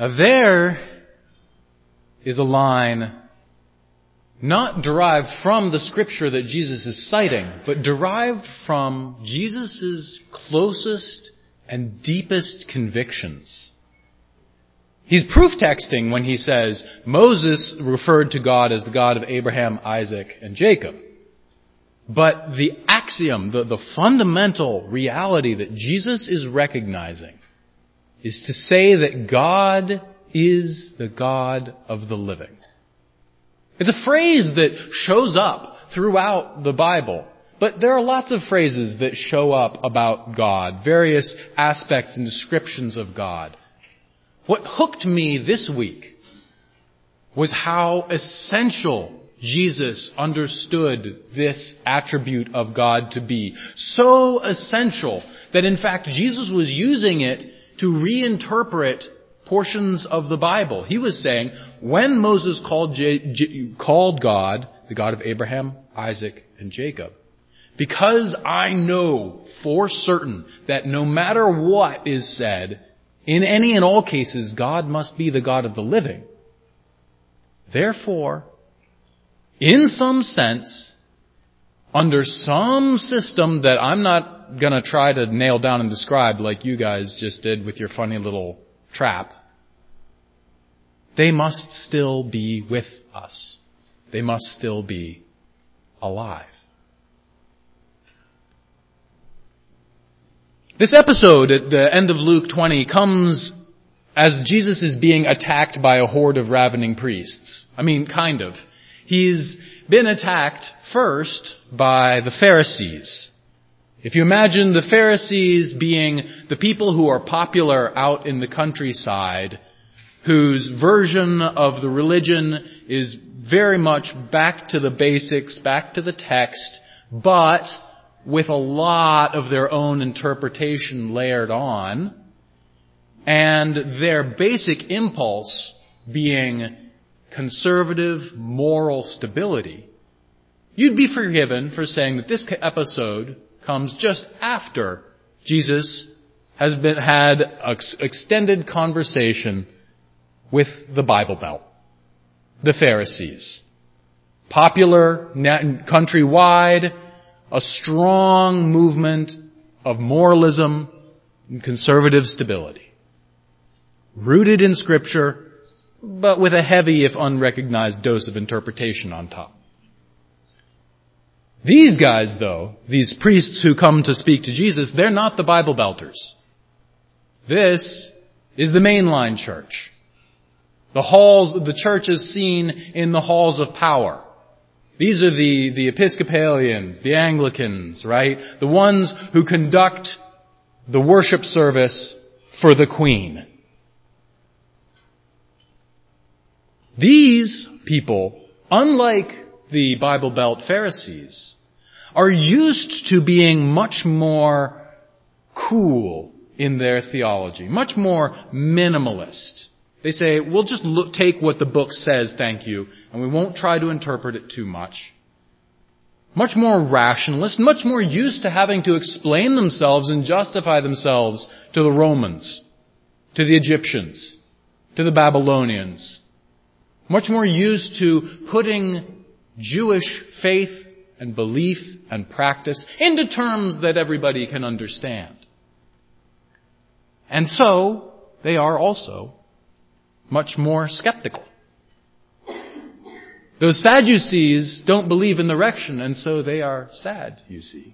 Now there is a line not derived from the scripture that Jesus is citing, but derived from Jesus' closest and deepest convictions. He's proof texting when he says Moses referred to God as the God of Abraham, Isaac, and Jacob. But the axiom, the, the fundamental reality that Jesus is recognizing is to say that God is the God of the living. It's a phrase that shows up throughout the Bible. But there are lots of phrases that show up about God, various aspects and descriptions of God. What hooked me this week was how essential Jesus understood this attribute of God to be. So essential that in fact Jesus was using it to reinterpret portions of the Bible. He was saying, when Moses called, J- J- called God, the God of Abraham, Isaac, and Jacob, because I know for certain that no matter what is said, in any and all cases, God must be the God of the living. Therefore, in some sense, under some system that I'm not gonna try to nail down and describe like you guys just did with your funny little trap, they must still be with us. They must still be alive. This episode at the end of Luke 20 comes as Jesus is being attacked by a horde of ravening priests. I mean, kind of. He's been attacked first by the Pharisees. If you imagine the Pharisees being the people who are popular out in the countryside, whose version of the religion is very much back to the basics, back to the text, but with a lot of their own interpretation layered on, and their basic impulse being conservative moral stability, you'd be forgiven for saying that this episode comes just after Jesus has been, had an extended conversation with the Bible Belt, the Pharisees. Popular, countrywide, a strong movement of moralism and conservative stability. Rooted in scripture, but with a heavy, if unrecognized, dose of interpretation on top. These guys, though, these priests who come to speak to Jesus, they're not the Bible Belters. This is the mainline church. The halls, the church is seen in the halls of power. These are the, the Episcopalians, the Anglicans, right? The ones who conduct the worship service for the Queen. These people, unlike the Bible Belt Pharisees, are used to being much more cool in their theology, much more minimalist. They say, we'll just look, take what the book says, thank you, and we won't try to interpret it too much. Much more rationalist, much more used to having to explain themselves and justify themselves to the Romans, to the Egyptians, to the Babylonians. Much more used to putting Jewish faith and belief and practice into terms that everybody can understand. And so, they are also much more skeptical. Those Sadducees don't believe in the resurrection, and so they are sad, you see.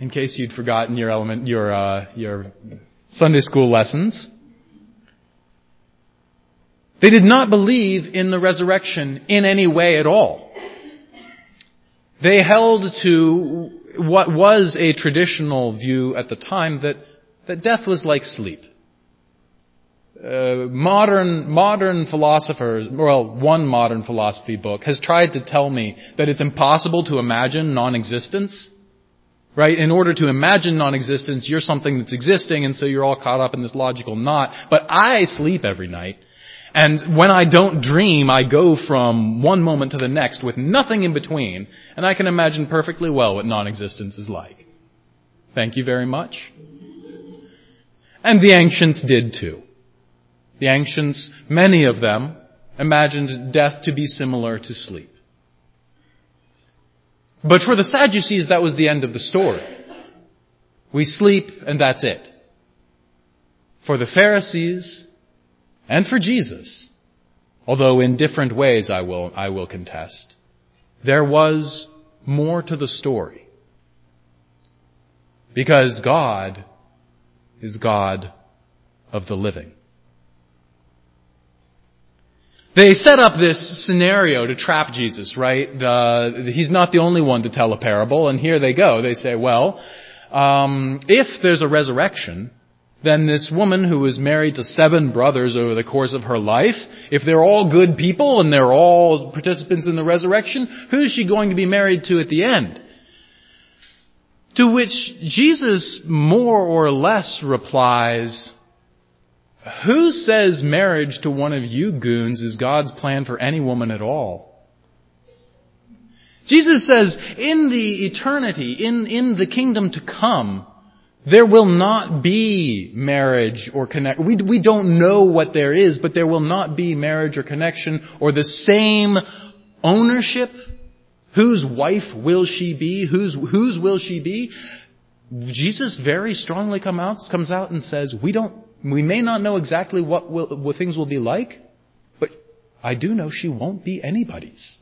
In case you'd forgotten your element, your, uh, your Sunday school lessons. They did not believe in the resurrection in any way at all. They held to what was a traditional view at the time that, that death was like sleep. Uh, modern modern philosophers, well, one modern philosophy book has tried to tell me that it's impossible to imagine non-existence. Right? In order to imagine non-existence, you're something that's existing, and so you're all caught up in this logical knot. But I sleep every night, and when I don't dream, I go from one moment to the next with nothing in between, and I can imagine perfectly well what non-existence is like. Thank you very much. And the ancients did too. The ancients, many of them, imagined death to be similar to sleep. But for the Sadducees, that was the end of the story. We sleep and that's it. For the Pharisees and for Jesus, although in different ways I will, I will contest, there was more to the story. Because God is God of the living. They set up this scenario to trap Jesus, right? The, he's not the only one to tell a parable, and here they go. They say, well, um, if there's a resurrection, then this woman who was married to seven brothers over the course of her life, if they're all good people and they're all participants in the resurrection, who is she going to be married to at the end? To which Jesus more or less replies, who says marriage to one of you goons is God's plan for any woman at all? Jesus says, in the eternity, in, in the kingdom to come, there will not be marriage or connect. We, we don't know what there is, but there will not be marriage or connection or the same ownership. Whose wife will she be? Whose, whose will she be? Jesus very strongly come out, comes out and says, we don't we may not know exactly what, will, what things will be like, but I do know she won't be anybody's.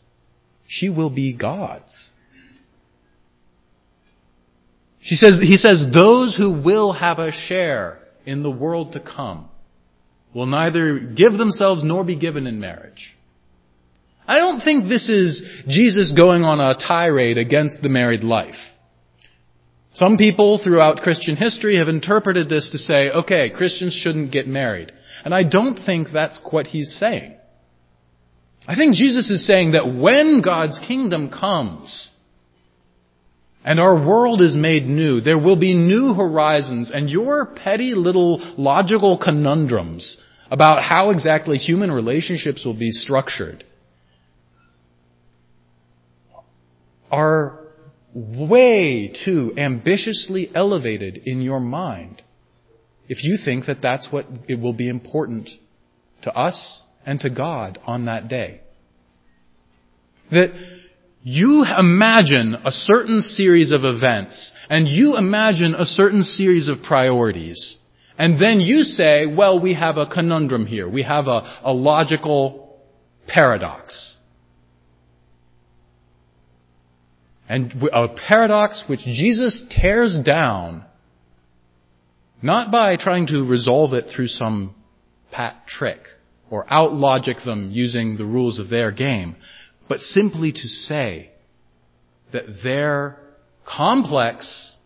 She will be God's. She says, he says, those who will have a share in the world to come will neither give themselves nor be given in marriage. I don't think this is Jesus going on a tirade against the married life. Some people throughout Christian history have interpreted this to say, okay, Christians shouldn't get married. And I don't think that's what he's saying. I think Jesus is saying that when God's kingdom comes, and our world is made new, there will be new horizons, and your petty little logical conundrums about how exactly human relationships will be structured are way too ambitiously elevated in your mind if you think that that's what it will be important to us and to God on that day. That you imagine a certain series of events and you imagine a certain series of priorities. And then you say, well, we have a conundrum here. We have a, a logical paradox. And a paradox which Jesus tears down, not by trying to resolve it through some pat trick or outlogic them using the rules of their game, but simply to say that their complex,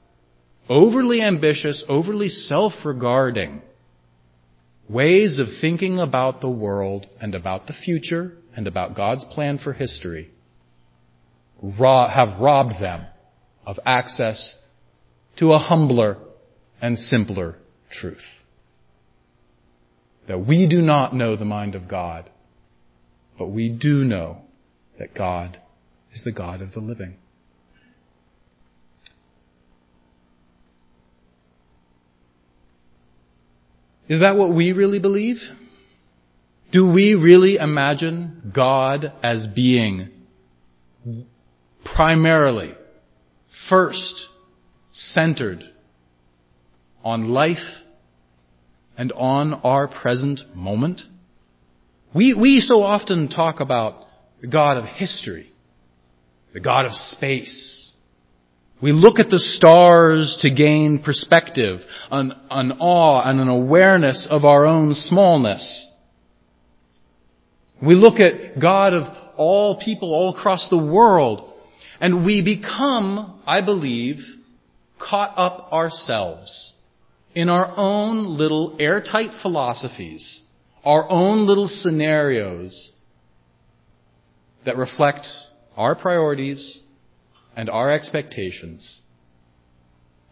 overly ambitious, overly self-regarding ways of thinking about the world and about the future and about God's plan for history have robbed them of access to a humbler and simpler truth. That we do not know the mind of God, but we do know that God is the God of the living. Is that what we really believe? Do we really imagine God as being primarily, first, centered on life and on our present moment. We, we so often talk about the God of history, the God of space. We look at the stars to gain perspective, an, an awe and an awareness of our own smallness. We look at God of all people all across the world and we become, I believe, caught up ourselves in our own little airtight philosophies, our own little scenarios that reflect our priorities and our expectations.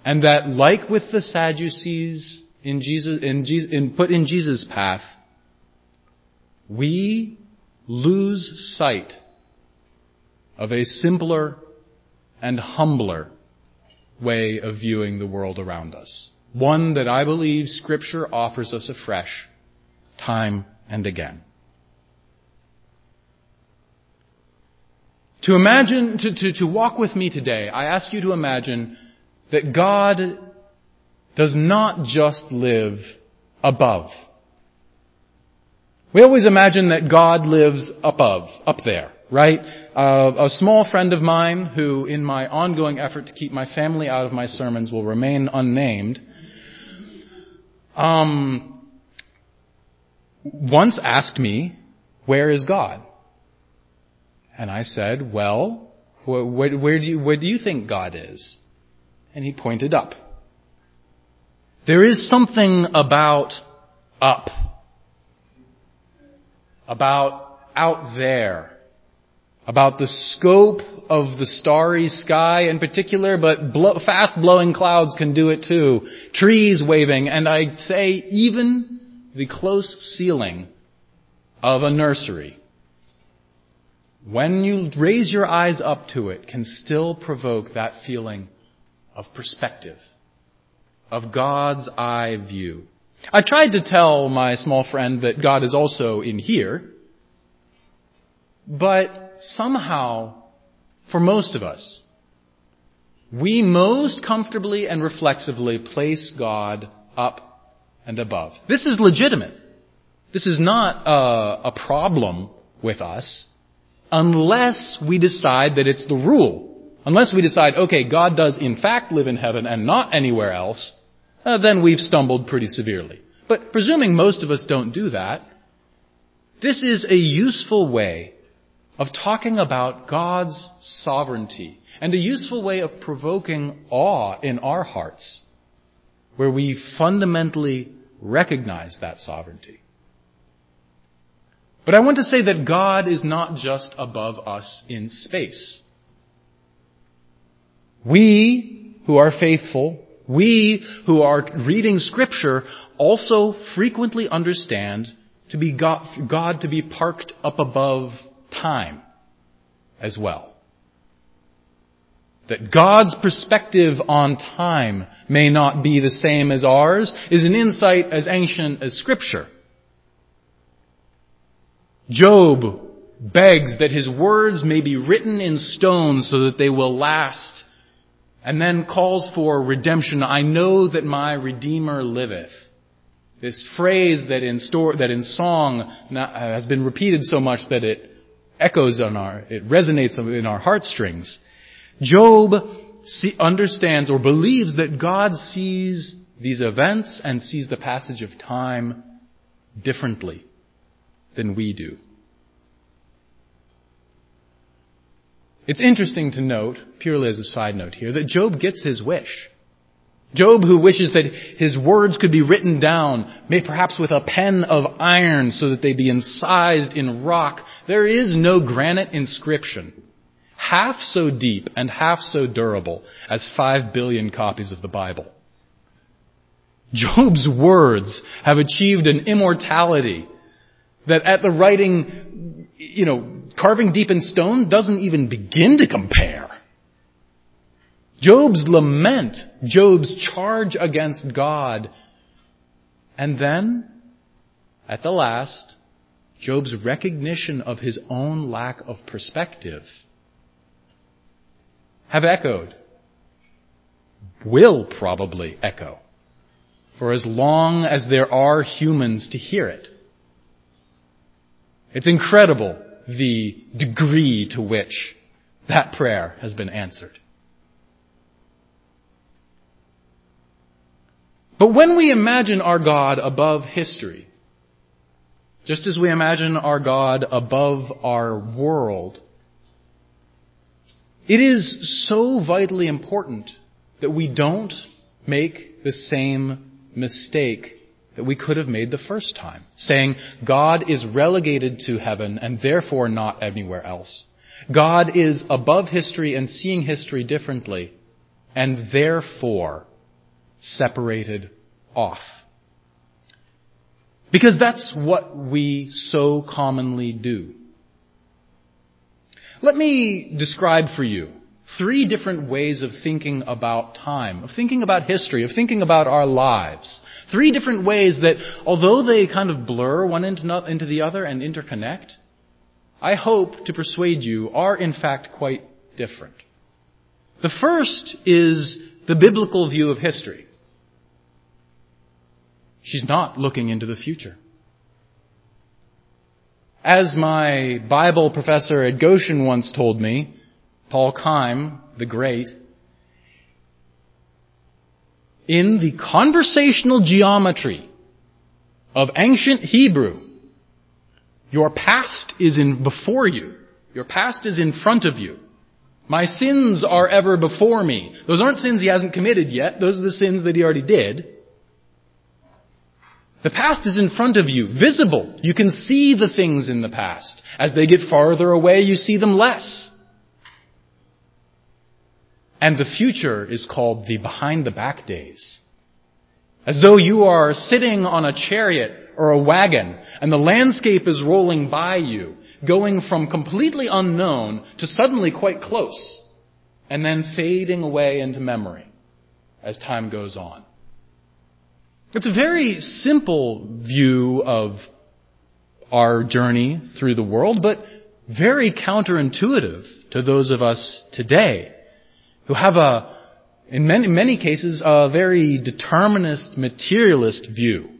And that, like with the Sadducees in Jesus, in Jesus, in, put in Jesus' path, we lose sight of a simpler and humbler way of viewing the world around us. one that I believe Scripture offers us afresh, time and again. To imagine, to, to, to walk with me today, I ask you to imagine that God does not just live above. We always imagine that God lives above, up there, right? Uh, a small friend of mine who, in my ongoing effort to keep my family out of my sermons, will remain unnamed, um, once asked me, where is God? And I said, well, wh- wh- where, do you, where do you think God is? And he pointed up. There is something about up. About out there. About the scope of the starry sky in particular, but fast blowing clouds can do it too. Trees waving, and I'd say even the close ceiling of a nursery. When you raise your eyes up to it, can still provoke that feeling of perspective of God's eye view. I tried to tell my small friend that God is also in here, but somehow, for most of us, we most comfortably and reflexively place God up and above. This is legitimate. This is not a, a problem with us unless we decide that it's the rule. Unless we decide, okay, God does in fact live in heaven and not anywhere else, uh, then we've stumbled pretty severely. But presuming most of us don't do that, this is a useful way of talking about God's sovereignty and a useful way of provoking awe in our hearts where we fundamentally recognize that sovereignty. But I want to say that God is not just above us in space. We, who are faithful, we who are reading scripture also frequently understand to be God, God to be parked up above time as well. That God's perspective on time may not be the same as ours is an insight as ancient as scripture. Job begs that his words may be written in stone so that they will last and then calls for redemption. I know that my Redeemer liveth. This phrase that in, store, that in song has been repeated so much that it echoes on our, it resonates in our heartstrings. Job understands or believes that God sees these events and sees the passage of time differently than we do. It's interesting to note, purely as a side note here, that Job gets his wish. Job, who wishes that his words could be written down, may perhaps with a pen of iron so that they be incised in rock, there is no granite inscription half so deep and half so durable as five billion copies of the Bible. Job's words have achieved an immortality that at the writing, you know, carving deep in stone doesn't even begin to compare. Job's lament, Job's charge against God, and then, at the last, Job's recognition of his own lack of perspective have echoed, will probably echo, for as long as there are humans to hear it. It's incredible the degree to which that prayer has been answered. But when we imagine our God above history, just as we imagine our God above our world, it is so vitally important that we don't make the same mistake that we could have made the first time, saying God is relegated to heaven and therefore not anywhere else. God is above history and seeing history differently and therefore separated off. Because that's what we so commonly do. Let me describe for you three different ways of thinking about time, of thinking about history, of thinking about our lives. Three different ways that, although they kind of blur one into the other and interconnect, I hope to persuade you are in fact quite different. The first is the biblical view of history. She's not looking into the future. As my Bible professor at Goshen once told me, Paul Keim, the great, in the conversational geometry of ancient Hebrew, your past is in before you. Your past is in front of you. My sins are ever before me. Those aren't sins he hasn't committed yet. Those are the sins that he already did. The past is in front of you, visible. You can see the things in the past. As they get farther away, you see them less. And the future is called the behind the back days. As though you are sitting on a chariot or a wagon and the landscape is rolling by you, going from completely unknown to suddenly quite close and then fading away into memory as time goes on. It's a very simple view of our journey through the world, but very counterintuitive to those of us today who have a, in many, many cases, a very determinist, materialist view,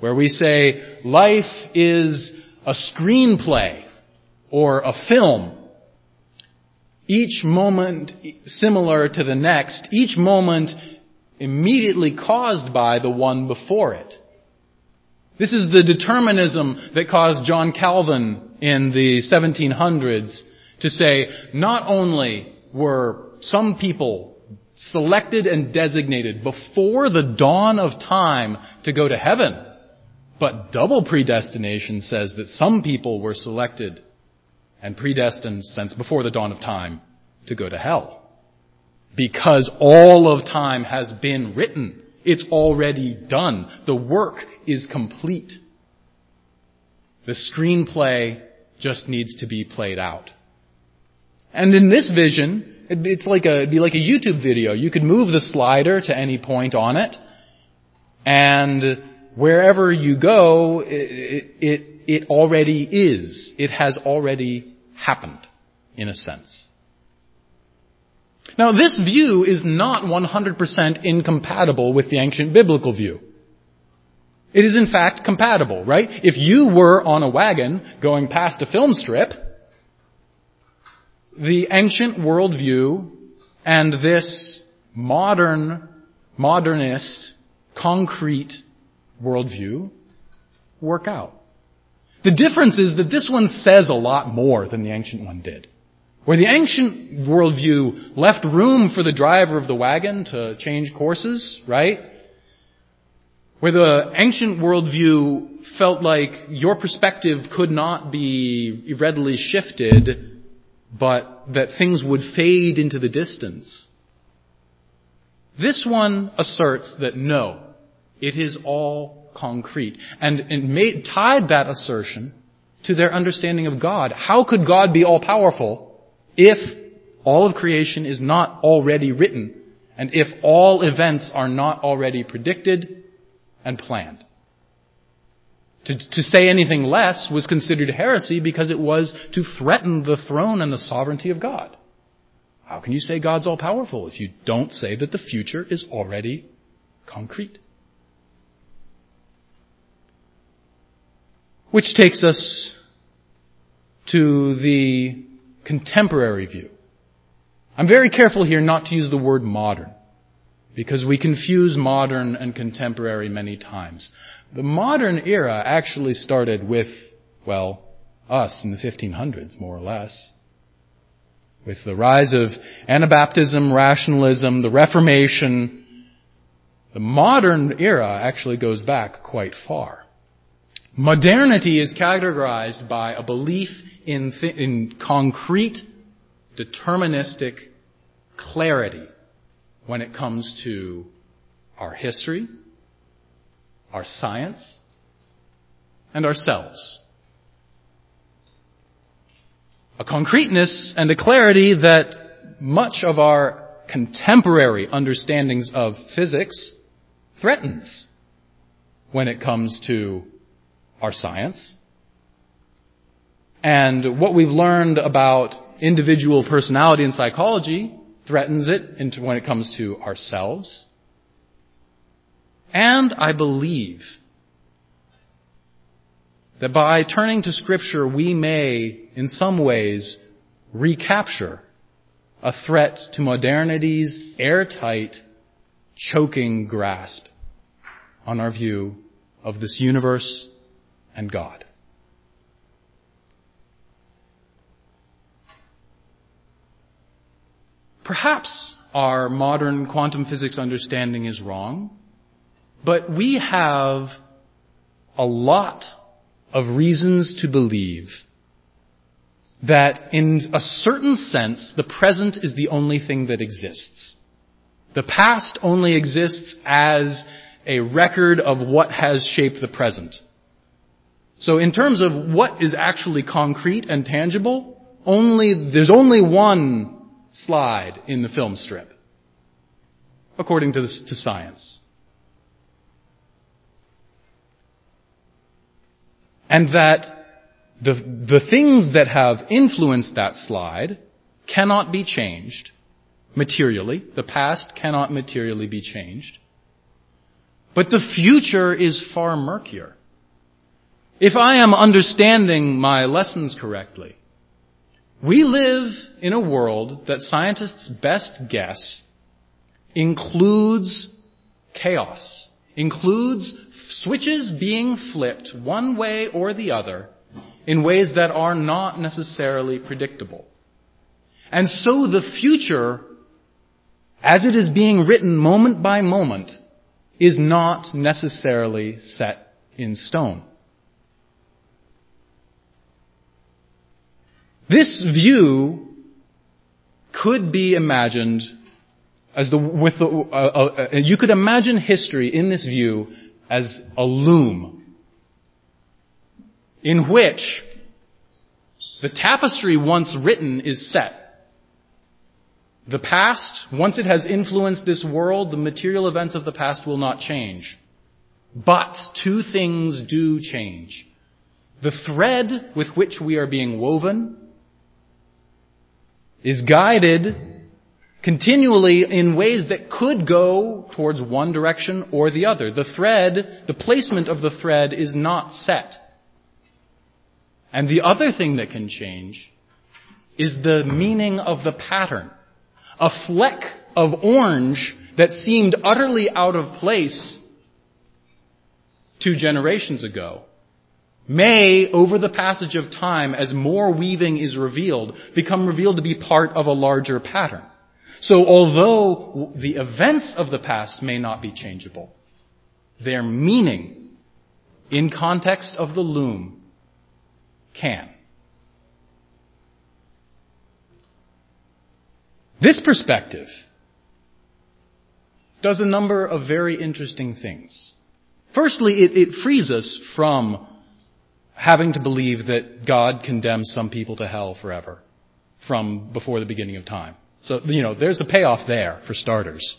where we say life is a screenplay or a film. Each moment similar to the next, each moment immediately caused by the one before it. This is the determinism that caused John Calvin in the 1700s to say not only were some people selected and designated before the dawn of time to go to heaven. But double predestination says that some people were selected and predestined since before the dawn of time to go to hell. Because all of time has been written. It's already done. The work is complete. The screenplay just needs to be played out. And in this vision, it's like a, it'd be like a YouTube video. You could move the slider to any point on it, and wherever you go, it, it, it already is. It has already happened, in a sense. Now this view is not 100% incompatible with the ancient biblical view. It is in fact compatible, right? If you were on a wagon going past a film strip, the ancient worldview and this modern, modernist, concrete worldview work out. The difference is that this one says a lot more than the ancient one did. Where the ancient worldview left room for the driver of the wagon to change courses, right? Where the ancient worldview felt like your perspective could not be readily shifted but that things would fade into the distance. This one asserts that no, it is all concrete. And, and made, tied that assertion to their understanding of God. How could God be all powerful if all of creation is not already written and if all events are not already predicted and planned? To, to say anything less was considered heresy because it was to threaten the throne and the sovereignty of God. How can you say God's all powerful if you don't say that the future is already concrete? Which takes us to the contemporary view. I'm very careful here not to use the word modern because we confuse modern and contemporary many times. The modern era actually started with, well, us in the 1500s, more or less. With the rise of Anabaptism, rationalism, the Reformation, the modern era actually goes back quite far. Modernity is categorized by a belief in, th- in concrete, deterministic clarity when it comes to our history, our science, and ourselves. A concreteness and a clarity that much of our contemporary understandings of physics threatens when it comes to our science. And what we've learned about individual personality and psychology threatens it when it comes to ourselves. And I believe that by turning to scripture, we may, in some ways, recapture a threat to modernity's airtight, choking grasp on our view of this universe and God. Perhaps our modern quantum physics understanding is wrong, but we have a lot of reasons to believe that in a certain sense, the present is the only thing that exists. The past only exists as a record of what has shaped the present. So in terms of what is actually concrete and tangible, only, there's only one slide in the film strip, according to, this, to science. And that the, the things that have influenced that slide cannot be changed materially. The past cannot materially be changed. But the future is far murkier. If I am understanding my lessons correctly, we live in a world that scientists' best guess includes chaos, includes switches being flipped one way or the other in ways that are not necessarily predictable. And so the future, as it is being written moment by moment, is not necessarily set in stone. This view could be imagined as the, with the, uh, uh, uh, you could imagine history in this view as a loom in which the tapestry once written is set. The past, once it has influenced this world, the material events of the past will not change. But two things do change. The thread with which we are being woven is guided continually in ways that could go towards one direction or the other. The thread, the placement of the thread is not set. And the other thing that can change is the meaning of the pattern. A fleck of orange that seemed utterly out of place two generations ago may, over the passage of time, as more weaving is revealed, become revealed to be part of a larger pattern. So although the events of the past may not be changeable, their meaning in context of the loom can. This perspective does a number of very interesting things. Firstly, it, it frees us from having to believe that God condemns some people to hell forever from before the beginning of time. So, you know, there's a payoff there for starters.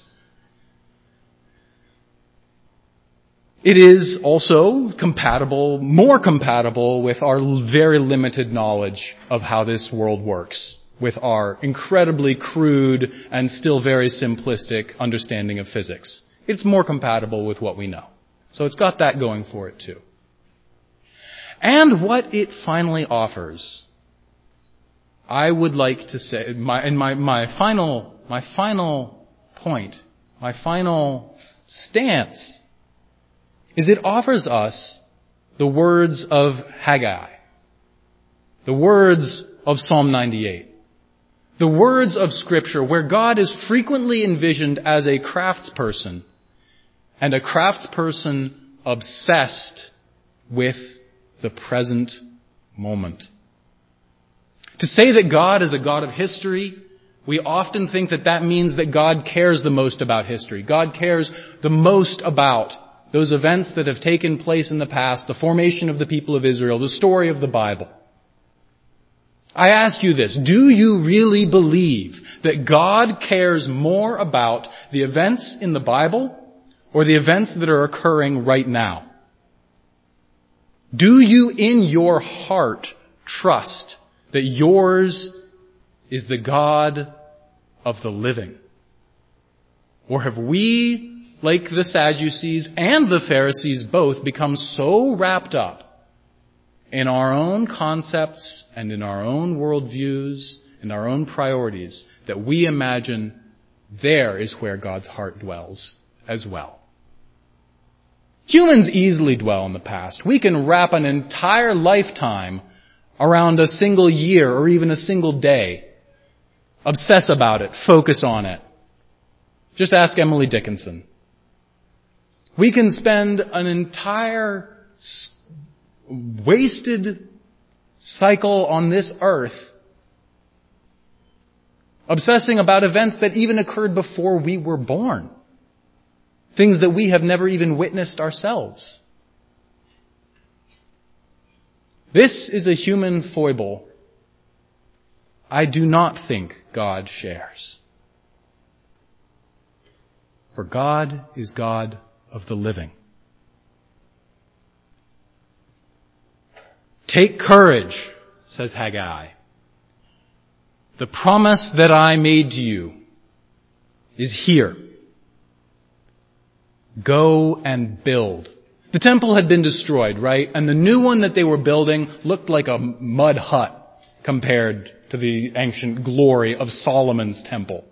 It is also compatible, more compatible with our very limited knowledge of how this world works, with our incredibly crude and still very simplistic understanding of physics. It's more compatible with what we know. So it's got that going for it too and what it finally offers. I would like to say, my, and my, my final, my final point, my final stance is it offers us the words of Haggai, the words of Psalm 98, the words of scripture where God is frequently envisioned as a craftsperson and a craftsperson obsessed with the present moment. To say that God is a God of history, we often think that that means that God cares the most about history. God cares the most about those events that have taken place in the past, the formation of the people of Israel, the story of the Bible. I ask you this, do you really believe that God cares more about the events in the Bible or the events that are occurring right now? Do you in your heart trust that yours is the God of the living? Or have we, like the Sadducees and the Pharisees both, become so wrapped up in our own concepts and in our own worldviews and our own priorities that we imagine there is where God's heart dwells as well. Humans easily dwell in the past. We can wrap an entire lifetime around a single year or even a single day. Obsess about it. Focus on it. Just ask Emily Dickinson. We can spend an entire wasted cycle on this earth obsessing about events that even occurred before we were born. Things that we have never even witnessed ourselves. This is a human foible I do not think God shares. For God is God of the living. Take courage, says Haggai. The promise that I made to you is here. Go and build. The temple had been destroyed, right? And the new one that they were building looked like a mud hut compared to the ancient glory of Solomon's temple.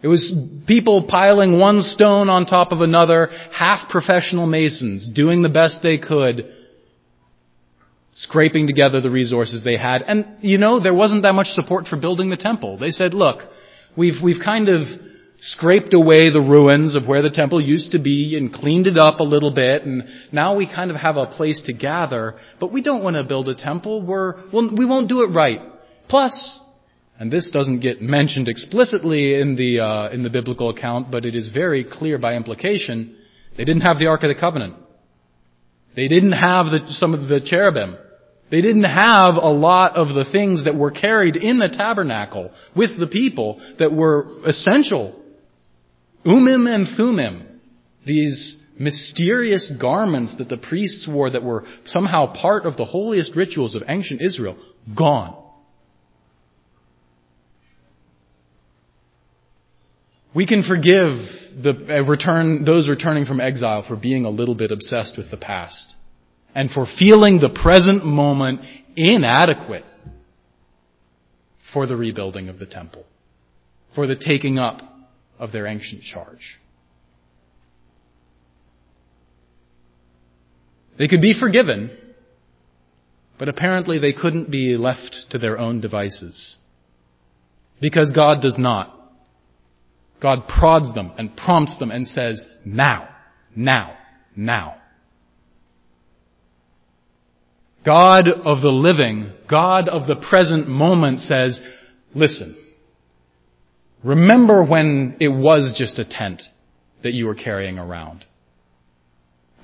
It was people piling one stone on top of another, half professional masons, doing the best they could scraping together the resources they had. And, you know, there wasn't that much support for building the temple. They said, look, we've, we've kind of scraped away the ruins of where the temple used to be and cleaned it up a little bit and now we kind of have a place to gather, but we don't want to build a temple. We're, well, we won't do it right. Plus, and this doesn't get mentioned explicitly in the, uh, in the biblical account, but it is very clear by implication, they didn't have the Ark of the Covenant. They didn't have the, some of the cherubim. They didn't have a lot of the things that were carried in the tabernacle with the people that were essential. Urim and Thummim, these mysterious garments that the priests wore that were somehow part of the holiest rituals of ancient Israel, gone. We can forgive the uh, return, those returning from exile for being a little bit obsessed with the past and for feeling the present moment inadequate for the rebuilding of the temple, for the taking up of their ancient charge. They could be forgiven, but apparently they couldn't be left to their own devices. Because God does not. God prods them and prompts them and says, now, now, now. God of the living, God of the present moment says, listen, remember when it was just a tent that you were carrying around.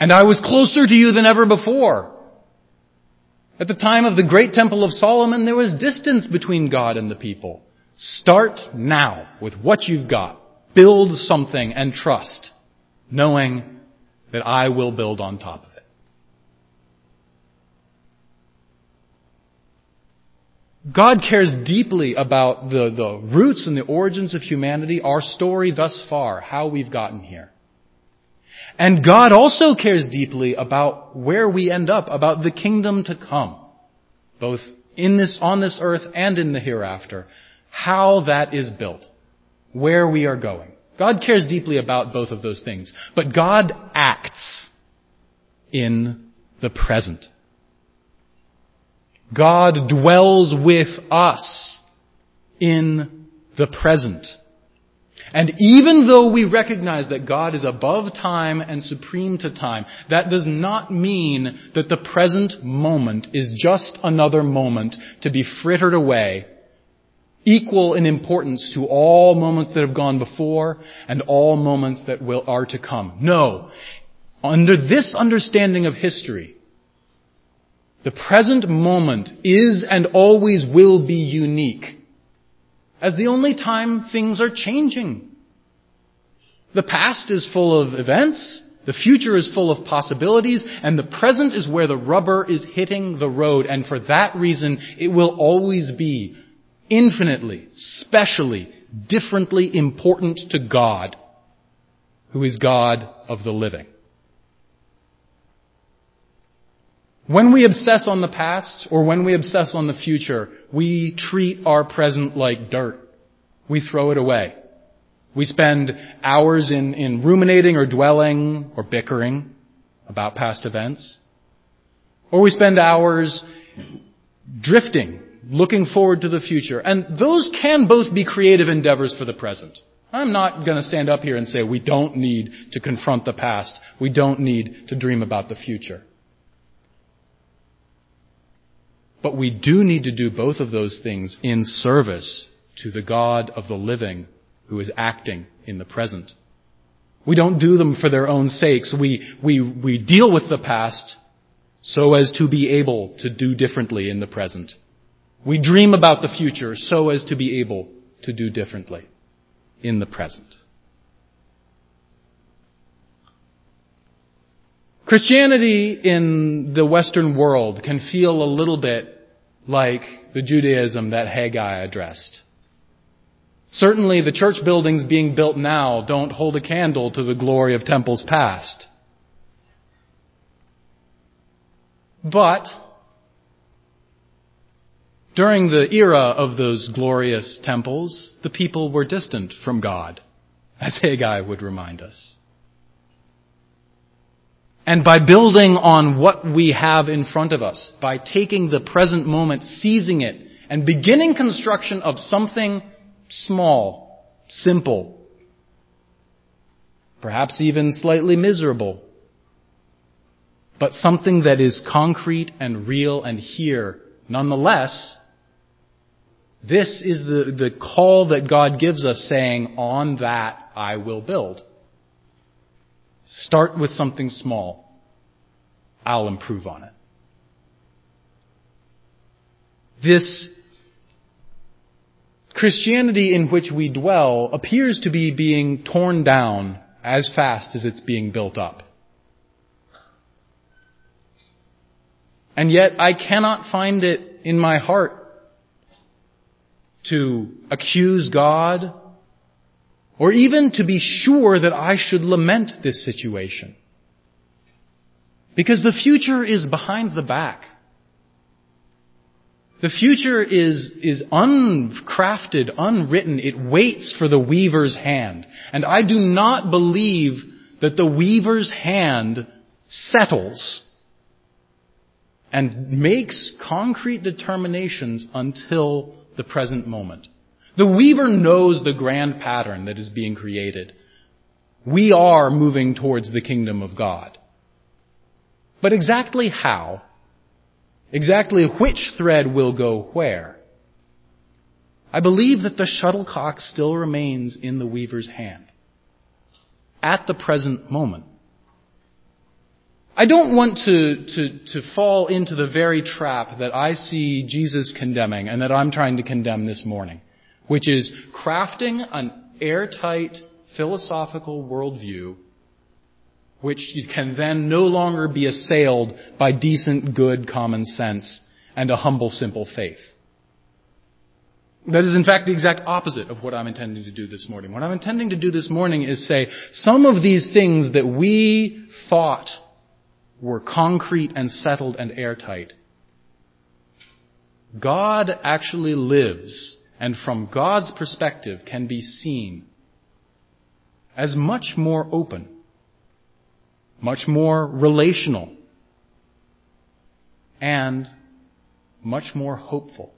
And I was closer to you than ever before. At the time of the great temple of Solomon, there was distance between God and the people. Start now with what you've got. Build something and trust, knowing that I will build on top of it. God cares deeply about the, the roots and the origins of humanity, our story thus far, how we've gotten here. And God also cares deeply about where we end up, about the kingdom to come, both in this, on this earth and in the hereafter, how that is built, where we are going. God cares deeply about both of those things, but God acts in the present. God dwells with us in the present. And even though we recognize that God is above time and supreme to time, that does not mean that the present moment is just another moment to be frittered away, equal in importance to all moments that have gone before and all moments that will, are to come. No. Under this understanding of history, The present moment is and always will be unique as the only time things are changing. The past is full of events, the future is full of possibilities, and the present is where the rubber is hitting the road, and for that reason, it will always be infinitely, specially, differently important to God, who is God of the living. When we obsess on the past or when we obsess on the future, we treat our present like dirt. We throw it away. We spend hours in, in ruminating or dwelling or bickering about past events. Or we spend hours drifting, looking forward to the future. And those can both be creative endeavors for the present. I'm not going to stand up here and say we don't need to confront the past. We don't need to dream about the future. But we do need to do both of those things in service to the God of the living who is acting in the present. We don't do them for their own sakes. We, we, we deal with the past so as to be able to do differently in the present. We dream about the future so as to be able to do differently in the present. Christianity in the Western world can feel a little bit like the Judaism that Haggai addressed. Certainly the church buildings being built now don't hold a candle to the glory of temples past. But, during the era of those glorious temples, the people were distant from God, as Haggai would remind us. And by building on what we have in front of us, by taking the present moment, seizing it, and beginning construction of something small, simple, perhaps even slightly miserable, but something that is concrete and real and here, nonetheless, this is the, the call that God gives us saying, on that I will build. Start with something small. I'll improve on it. This Christianity in which we dwell appears to be being torn down as fast as it's being built up. And yet I cannot find it in my heart to accuse God or even to be sure that I should lament this situation. Because the future is behind the back. The future is, is uncrafted, unwritten. It waits for the weaver's hand. And I do not believe that the weaver's hand settles and makes concrete determinations until the present moment. The weaver knows the grand pattern that is being created. We are moving towards the kingdom of God. But exactly how, exactly which thread will go where, I believe that the shuttlecock still remains in the weaver's hand at the present moment. I don't want to, to, to fall into the very trap that I see Jesus condemning and that I'm trying to condemn this morning, which is crafting an airtight philosophical worldview which can then no longer be assailed by decent, good common sense and a humble, simple faith. That is in fact the exact opposite of what I'm intending to do this morning. What I'm intending to do this morning is say some of these things that we thought were concrete and settled and airtight. God actually lives and from God's perspective can be seen as much more open, much more relational, and much more hopeful.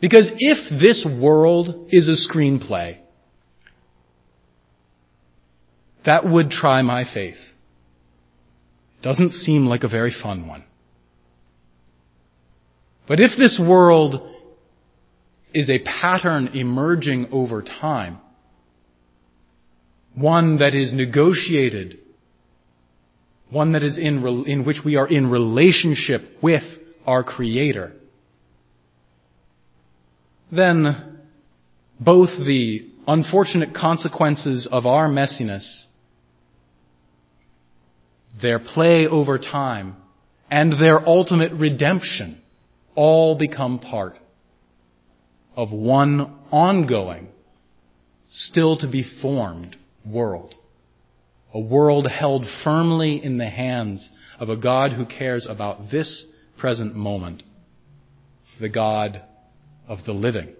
Because if this world is a screenplay, that would try my faith. Doesn't seem like a very fun one. But if this world is a pattern emerging over time, one that is negotiated. One that is in, in which we are in relationship with our Creator, then both the unfortunate consequences of our messiness, their play over time, and their ultimate redemption all become part of one ongoing, still to be formed world. A world held firmly in the hands of a God who cares about this present moment, the God of the living.